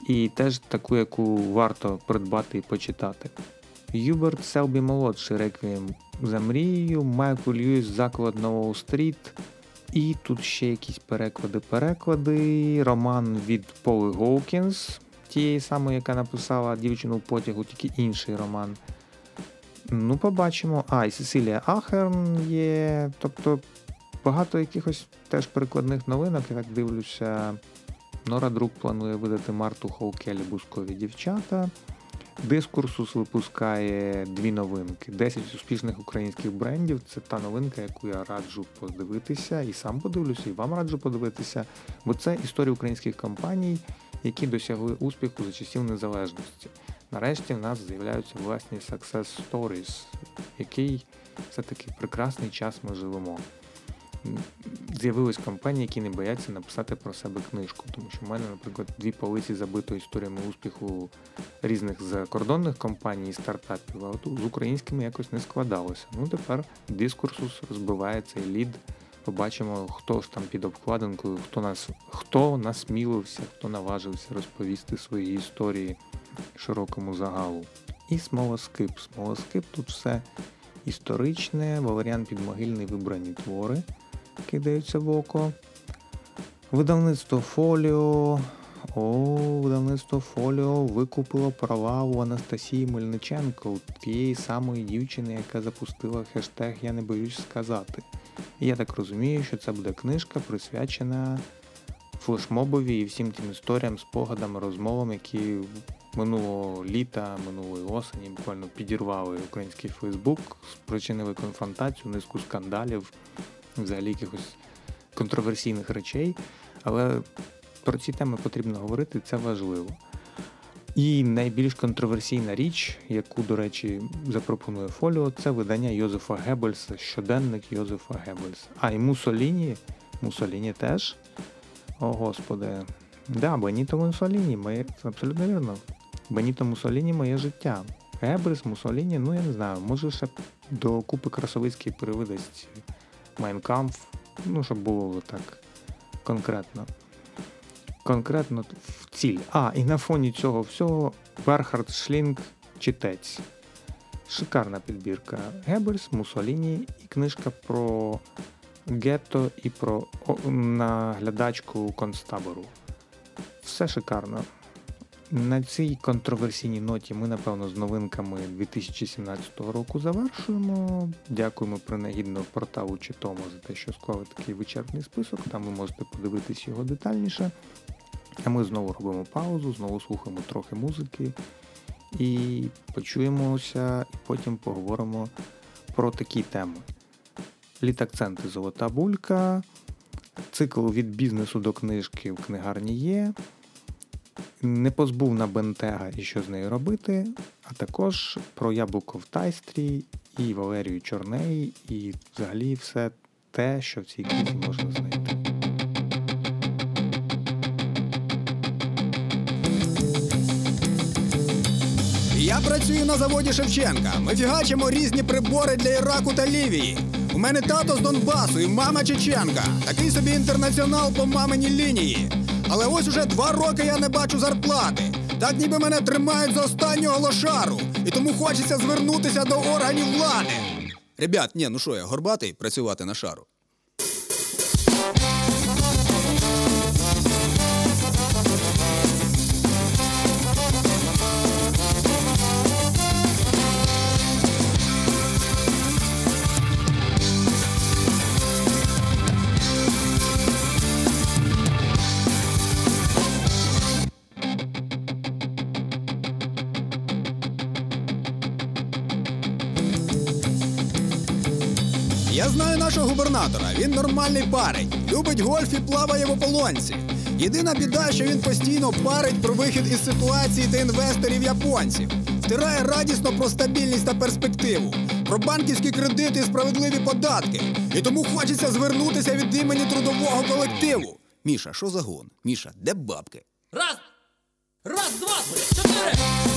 І теж таку, яку варто придбати і почитати. Юберт Селбі молодший реквієм за мрією, Майкл Льюіс Заклад на Уолл-стріт. І тут ще якісь переклади-переклади. Роман від Поли Гоукінс, тієї самої, яка написала дівчину в потягу, тільки інший роман. Ну, побачимо. А, і Сесилія Ахерн є. Тобто багато якихось теж перекладних новинок, я так дивлюся. Нора Друк планує видати Марту Хоукелі Бускові дівчата. Дискурсус випускає дві новинки: 10 успішних українських брендів. Це та новинка, яку я раджу подивитися, і сам подивлюся, і вам раджу подивитися. Бо це історія українських компаній, які досягли успіху за часів незалежності. Нарешті в нас з'являються власні success stories, який все-таки прекрасний час ми живемо. З'явились компанії, які не бояться написати про себе книжку, тому що в мене, наприклад, дві полиці забито історіями успіху різних закордонних компаній і стартапів, а от з українськими якось не складалося. Ну тепер дискурсус розбивається і лід. Побачимо, хто ж там під обкладинкою, хто нас хто насмілився, хто наважився розповісти свої історії широкому загалу. І смолоскип. Смолоскип тут все історичне, Валеріан Підмогильний вибрані твори кидаються в око. Видавництво Фоліо. О, видавництво Фоліо викупило права у Анастасії Мельниченко, тієї самої дівчини, яка запустила хештег Я не боюсь сказати. Я так розумію, що це буде книжка присвячена флешмобові і всім тим історіям, спогадам, розмовам, які минулого літа, минулої осені буквально підірвали український Фейсбук, спричинили конфронтацію, низку скандалів, взагалі якихось контроверсійних речей. Але про ці теми потрібно говорити, це важливо. І найбільш контроверсійна річ, яку, до речі, запропонує Фоліо, це видання Йозефа Геббельса, щоденник Йозефа Геббельса. А і Мусоліні, Мусоліні теж. О, господи. Да, Беніто Мусоліні, моє, абсолютно вірно. Беніто Мусоліні моє життя. Геббельс, Мусоліні, ну я не знаю, може ще до купи Красовицький перевидасть Майнкамф, ну, щоб було так конкретно. Конкретно в ціль. А, і на фоні цього всього Бернхард Шлінг читець. Шикарна підбірка. Геббельс, Мусоліні і книжка про гетто і про наглядачку концтабору. Все шикарно. На цій контроверсійній ноті ми, напевно, з новинками 2017 року завершуємо. Дякуємо принагідно порталу Читомо за те, що склали такий вичерпний список. Там ви можете подивитись його детальніше. А ми знову робимо паузу, знову слухаємо трохи музики і почуємося, і потім поговоримо про такі теми. Літакценти Золота булька, цикл від бізнесу до книжки в книгарні є. Не позбув на Бентега і що з нею робити, а також про яблуко в тайстрі і Валерію Чорней, і взагалі все те, що в цій книзі можна знайти. Я працюю на заводі Шевченка. Ми фігачимо різні прибори для Іраку та Лівії. У мене тато з Донбасу і мама Чеченка. Такий собі інтернаціонал по маминій лінії. Але ось уже два роки я не бачу зарплати. Так ніби мене тримають за останнього лошару. І тому хочеться звернутися до органів влади. Ребят, ні, ну що я, горбатий працювати на шару. Нашого губернатора. Він нормальний парень, любить гольф і плаває в ополонці. Єдина біда, що він постійно парить про вихід із ситуації та інвесторів японців. Втирає радісно про стабільність та перспективу, про банківські кредити і справедливі податки. І тому хочеться звернутися від імені трудового колективу. Міша, що за гон? Міша, де бабки? Раз, раз, два, блядь, чотири.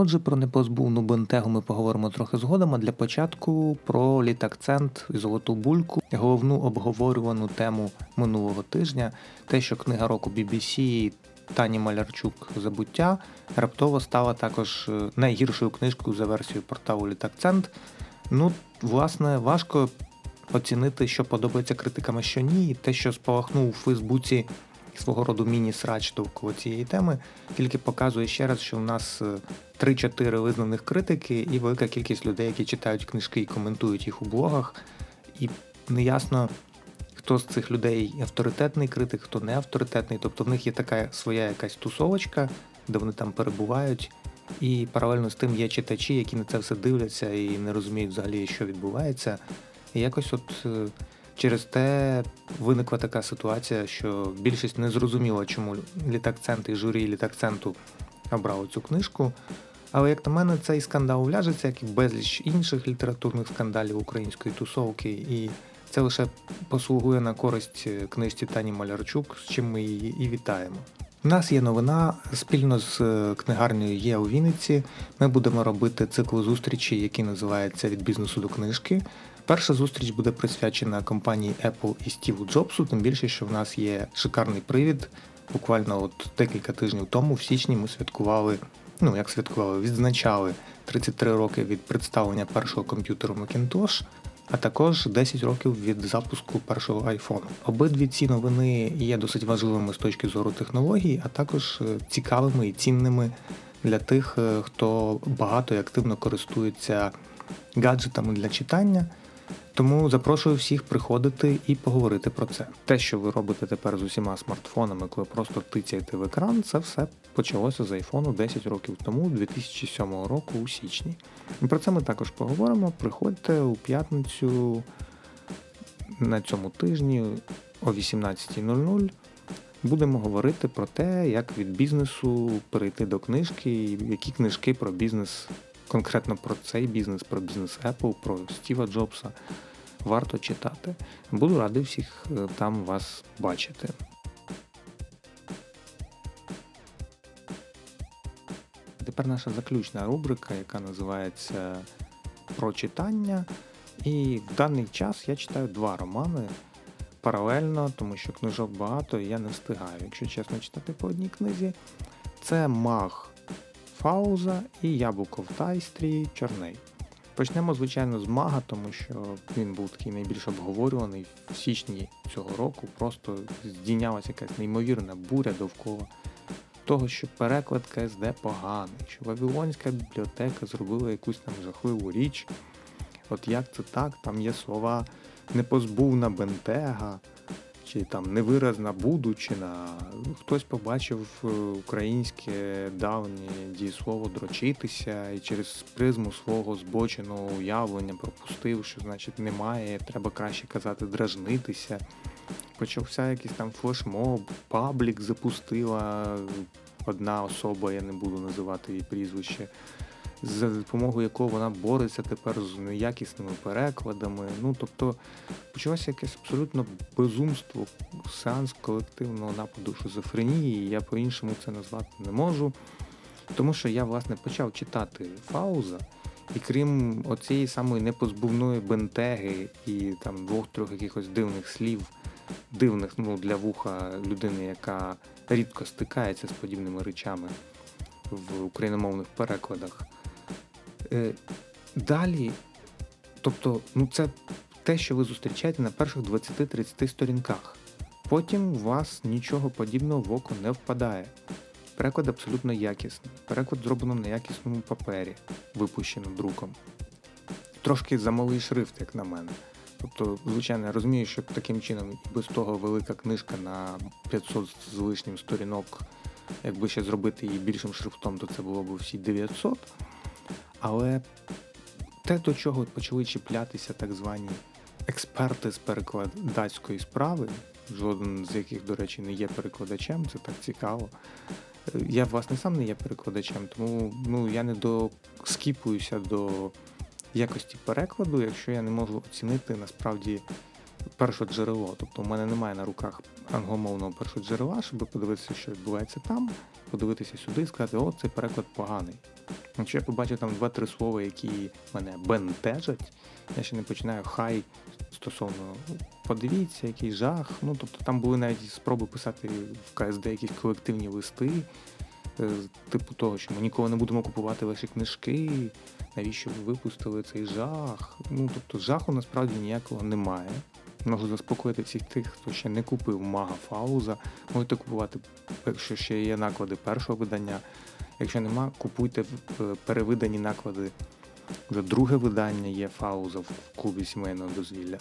Отже, про непозбувну бентегу ми поговоримо трохи згодом, а для початку про літакцент і золоту бульку, головну обговорювану тему минулого тижня, те, що книга року BBC Тані Малярчук Забуття раптово стала також е, найгіршою книжкою за версією порталу Літакцент. Ну, власне, важко оцінити, що подобається критикам, а що ні. Те, що спалахнув у Фейсбуці свого роду міні-срач довкола цієї теми, тільки показує ще раз, що в нас е, 3-4 визнаних критики і велика кількість людей, які читають книжки і коментують їх у блогах. І неясно, хто з цих людей авторитетний критик, хто не авторитетний. Тобто в них є така своя якась тусовочка, де вони там перебувають. І паралельно з тим є читачі, які на це все дивляться і не розуміють взагалі, що відбувається. І якось от е, через те виникла така ситуація, що більшість не зрозуміла, чому літакцент і журі літакценту обрали цю книжку. Але як на мене, цей скандал вляжеться, як і безліч інших літературних скандалів української тусовки, і це лише послугує на користь е, книжці Тані Малярчук, з чим ми її і вітаємо. У нас є новина спільно з е, книгарнею є у Вінниці. Ми будемо робити цикл зустрічей, який називається Від бізнесу до книжки. Перша зустріч буде присвячена компанії Apple і Стіву Джобсу, тим більше, що в нас є шикарний привід. Буквально от декілька тижнів тому, в січні, ми святкували, ну як святкували, відзначали 33 роки від представлення першого комп'ютеру Macintosh, а також 10 років від запуску першого iPhone. Обидві ці новини є досить важливими з точки зору технологій, а також е, цікавими і цінними для тих, е, хто багато і активно користується гаджетами для читання. Тому запрошую всіх приходити і поговорити про це. Те, що ви робите тепер з усіма смартфонами, коли просто тицяєте в екран, це все почалося з айфону 10 років тому, 2007 року, у січні. І про це ми також поговоримо. Приходьте у п'ятницю на цьому тижні о 18.00. Будемо говорити про те, як від бізнесу перейти до книжки, які книжки про бізнес, конкретно про цей бізнес, про бізнес Apple, про Стіва Джобса варто читати. Буду радий всіх е, там вас бачити. Тепер наша заключна рубрика, яка називається Про читання. І в даний час я читаю два романи. паралельно, тому що книжок багато і я не встигаю, якщо чесно читати по одній книзі. Це Маг Фауза і Яблуко в Тайстрі Чорней. Почнемо, звичайно, з мага, тому що він був такий найбільш обговорюваний в січні цього року. Просто здійнялася якась неймовірна буря довкола того, що переклад КСД поганий, що Вавилонська бібліотека зробила якусь там жахливу річ. От як це так? Там є слова непозбувна бентега, чи там невиразна будучина. Хтось побачив е, українське давнє дієслово дрочитися і через призму свого збоченого уявлення пропустив, що значить немає, треба краще казати дражнитися. Почався якийсь там флешмоб, паблік запустила одна особа, я не буду називати її прізвище, за допомогою якого вона бореться тепер з неякісними перекладами. Ну тобто почалося якесь абсолютно безумство, сеанс колективного нападу шизофренії. Я по-іншому це назвати не можу. Тому що я, власне, почав читати Фауза, і крім оцієї самої непозбувної бентеги і там двох-трьох якихось дивних слів, дивних ну, для вуха людини, яка рідко стикається з подібними речами в україномовних перекладах. Е, Далі, тобто, ну це те, що ви зустрічаєте на перших 20-30 сторінках. Потім у вас нічого подібного в око не впадає. Переклад абсолютно якісний. Переклад зроблено на якісному папері, випущено друком. Трошки замалий шрифт, як на мене. Тобто, звичайно, я розумію, що таким чином без того велика книжка на 500 з лишнім сторінок, якби ще зробити її більшим шрифтом, то це було б всі 900. Але те, до чого почали чіплятися так звані експерти з перекладацької справи, жоден з яких, до речі, не є перекладачем, це так цікаво. Е, Я, власне, сам не є перекладачем, тому ну, я не доскіпуюся до якості перекладу, якщо я не можу оцінити насправді першоджерело. Тобто у мене немає на руках англомовного першоджерела, щоб подивитися, що відбувається там, подивитися сюди і сказати, о, цей переклад поганий. Якщо я побачу там два-три слова, які мене бентежать, я ще не починаю хай стосовно подивіться, який жах. Ну тобто там були навіть спроби писати в КСД якісь колективні листи, е, типу того, що ми ніколи не будемо купувати ваші книжки, навіщо ви випустили цей жах. Ну тобто жаху насправді ніякого немає. Можу заспокоїти всіх тих, хто ще не купив мага Фауза. Можете купувати, якщо ще є наклади першого видання. Якщо нема, купуйте перевидані наклади. Вже друге видання є Фауза в клубі сімейного дозвілля.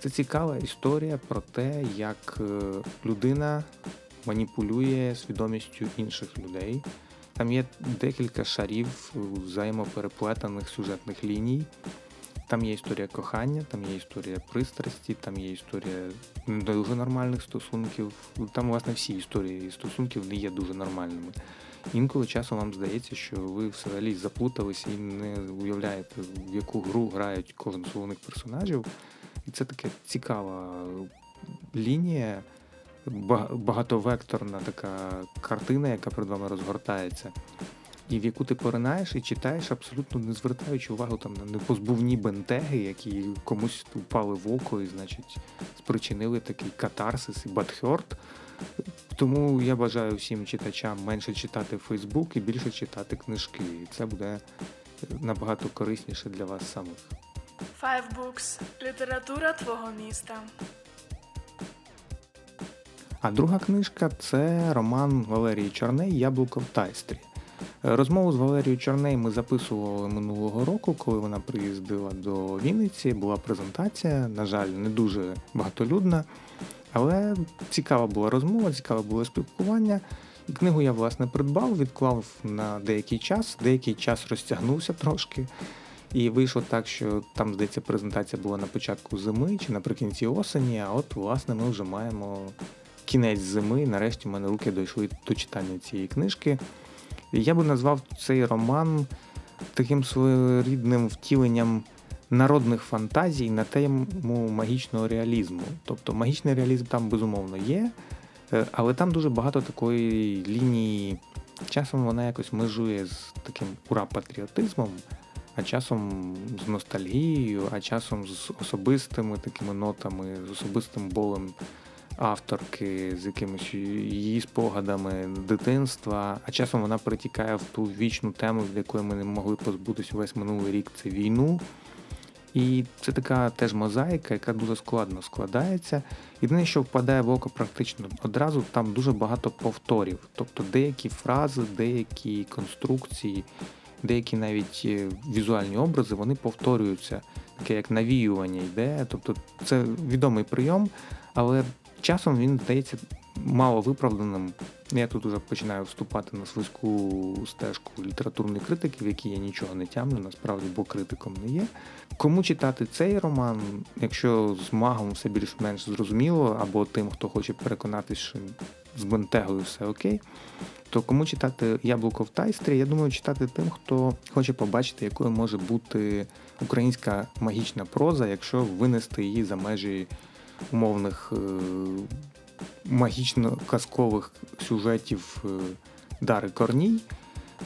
Це цікава історія про те, як е, людина маніпулює свідомістю інших людей. Там є декілька шарів е, взаємопереплетених сюжетних ліній. Там є історія кохання, там є історія пристрасті, там є історія не дуже нормальних стосунків. Там, власне, всі історії стосунків не є дуже нормальними. Інколи часом вам здається, що ви взагалі заплуталися і не уявляєте, в яку гру грають кожен з головних персонажів. І це така цікава лінія, багатовекторна така картина, яка перед вами розгортається, і в яку ти поринаєш і читаєш, абсолютно не звертаючи увагу там на непозбувні бентеги, які комусь впали в око і, значить, спричинили такий катарсис і бадхьорт. Тому я бажаю всім читачам менше читати Фейсбук і більше читати книжки. І це буде набагато корисніше для вас самих. Five Books – література твого міста. А друга книжка це роман Валерії Чорней Яблуко в Тайстрі. Е, Розмову з Валерією Чорней ми записували минулого року, коли вона приїздила до Вінниці. Була презентація, на жаль, не дуже багатолюдна, але цікава була розмова, цікаве було спілкування. І книгу я власне придбав, відклав на деякий час, деякий час розтягнувся трошки. І вийшло так, що там, здається, презентація була на початку зими чи наприкінці осені, а от, власне, ми вже маємо кінець зими. і Нарешті в мене руки дійшли до читання цієї книжки. Я би назвав цей роман таким своєрідним втіленням народних фантазій на тему магічного реалізму. Тобто магічний реалізм там безумовно є, е, але там дуже багато такої лінії. Часом вона якось межує з таким ура-патріотизмом, а часом з ностальгією, а часом з особистими такими нотами, з особистим болем авторки, з якимись її спогадами дитинства, а часом вона перетікає в ту вічну тему, від якої ми не могли позбутися весь минулий рік це війну. І це така теж мозаїка, яка дуже складно складається. Єдине, що впадає в око практично одразу, там дуже багато повторів. Тобто деякі фрази, деякі конструкції, деякі навіть е, візуальні образи, вони повторюються. Таке як навіювання йде. Тобто це відомий прийом, але часом він здається мало виправданим. Я тут уже починаю вступати на свиську стежку літературної критики, в якій я нічого не тямлю, насправді, бо критиком не є. Кому читати цей роман, якщо з магом все більш-менш зрозуміло, або тим, хто хоче переконатися, що з бентегою все окей, то кому читати Яблуко в тайстрі, я думаю, читати тим, хто хоче побачити, якою може бути українська магічна проза, якщо винести її за межі умовних е, магічно-казкових сюжетів е, Дари Корній,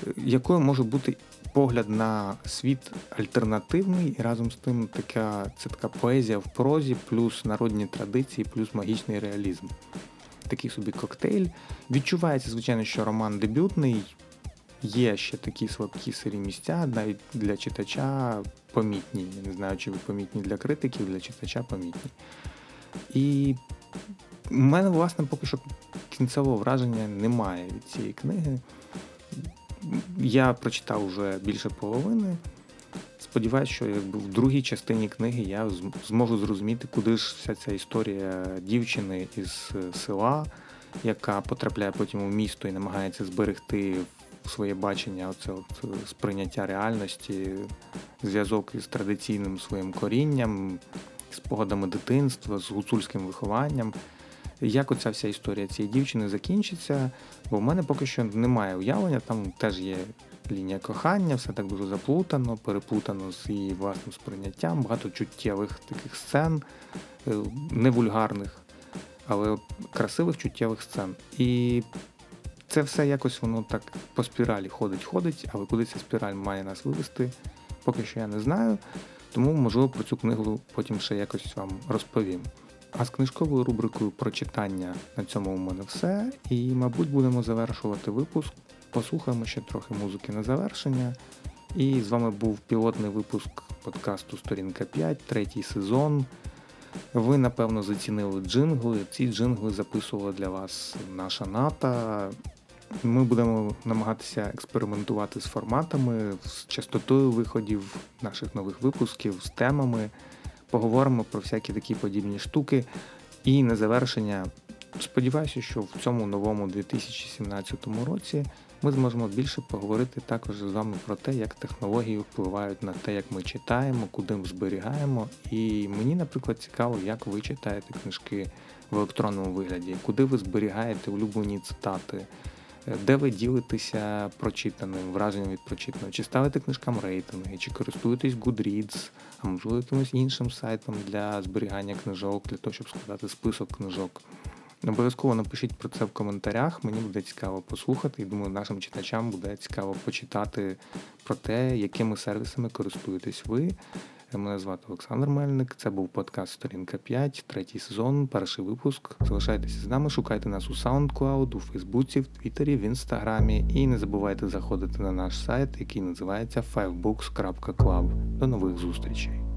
е, якою може бути погляд на світ альтернативний, і разом з тим така, це така поезія в прозі, плюс народні традиції, плюс магічний реалізм. Такий собі коктейль. Відчувається, звичайно, що роман дебютний. Є ще такі слабкі сирі місця, навіть для читача помітні. Я не знаю, чи ви помітні для критиків, для читача помітні. І у мене, власне, поки що кінцевого враження немає від цієї книги. Я прочитав вже більше половини. Сподіваюсь, що якби в другій частині книги я зможу зрозуміти, куди ж вся ця історія дівчини із села, яка потрапляє потім у місто і намагається зберегти своє бачення, оце от сприйняття реальності, зв'язок із традиційним своїм корінням, спогадами дитинства, з гуцульським вихованням. Як оця вся історія цієї дівчини закінчиться, бо в мене поки що немає уявлення, там теж є лінія кохання, все так дуже заплутано, переплутано з її власним сприйняттям, багато чуттєвих таких сцен, е, не вульгарних, але красивих чуттєвих сцен. І це все якось воно так по спіралі ходить-ходить, але куди ця спіраль має нас вивести, поки що я не знаю. Тому, можливо, про цю книгу потім ще якось вам розповім. А з книжковою рубрикою про читання на цьому у мене все. І, мабуть, будемо завершувати випуск. Послухаємо ще трохи музики на завершення. І з вами був пілотний випуск подкасту Сторінка 5, третій сезон. Ви, напевно, зацінили джингли. Ці джингли записувала для вас наша ната. Ми будемо намагатися експериментувати з форматами, з частотою виходів наших нових випусків, з темами. Поговоримо про всякі такі подібні штуки. І на завершення, сподіваюся, що в цьому новому 2017 році ми зможемо більше поговорити також з вами про те, як технології впливають на те, як ми читаємо, куди ми зберігаємо. І мені, наприклад, цікаво, як ви читаєте книжки в електронному вигляді, куди ви зберігаєте улюблені цитати. Де ви ділитеся прочитаним, враженням від прочитаного? Чи ставите книжкам рейтинги, чи користуєтесь Goodreads, а можливо якимось іншим сайтом для зберігання книжок, для того, щоб складати список книжок? Обов'язково напишіть про це в коментарях. Мені буде цікаво послухати, і думаю, нашим читачам буде цікаво почитати про те, якими сервісами користуєтесь ви. Мене звати Олександр Мельник. Це був подкаст Сторінка 5, третій сезон, перший випуск. Залишайтеся з нами, шукайте нас у SoundCloud, у Фейсбуці, в Твіттері, в Інстаграмі. І не забувайте заходити на наш сайт, який називається fivebooks.club. До нових зустрічей.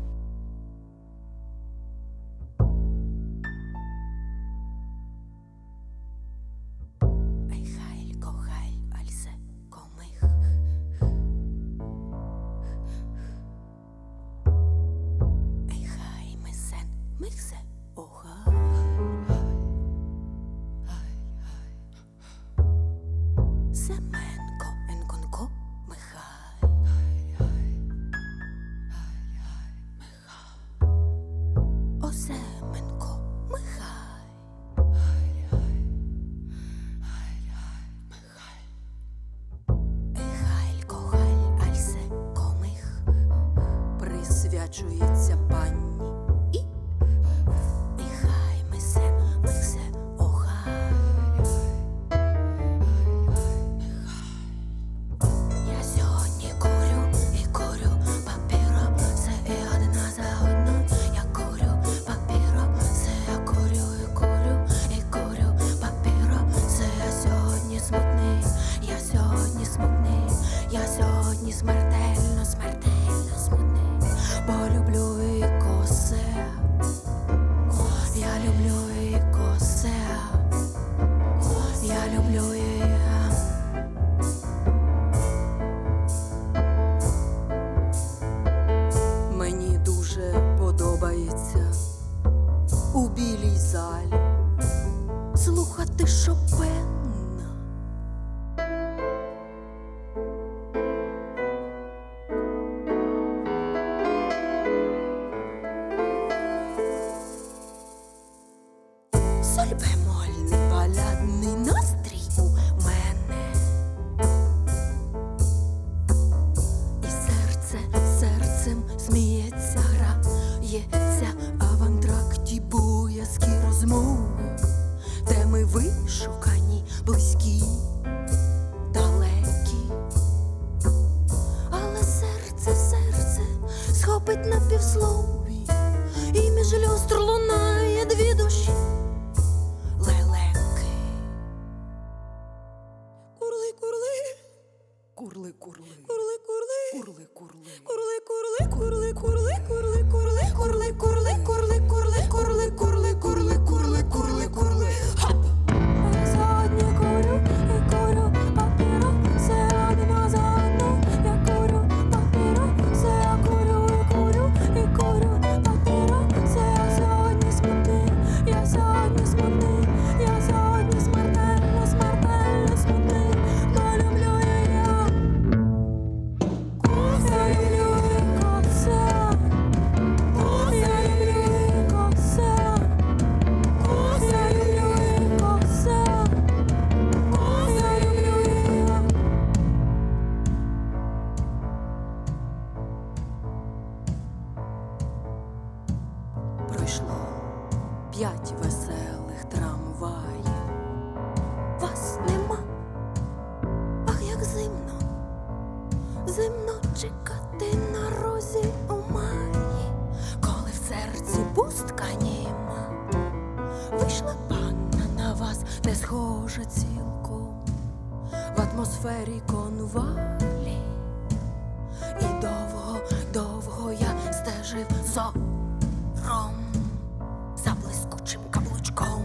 Escute-me, cabuludicão.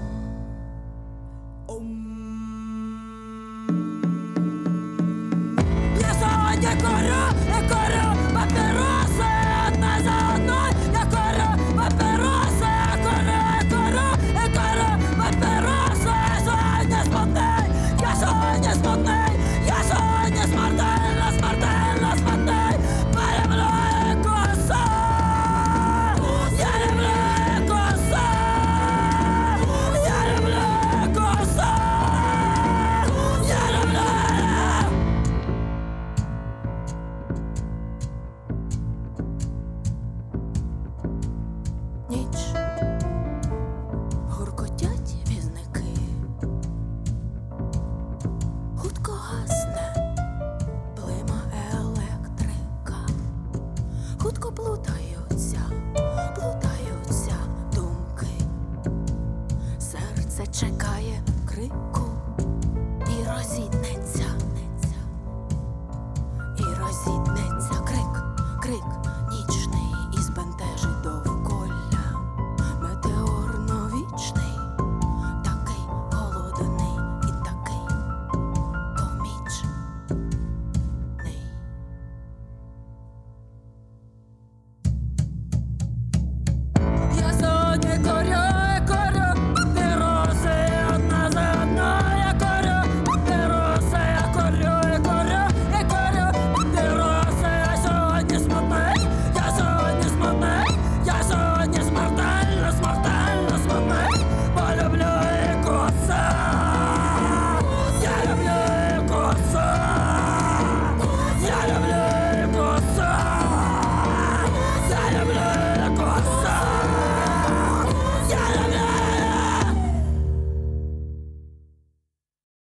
Om.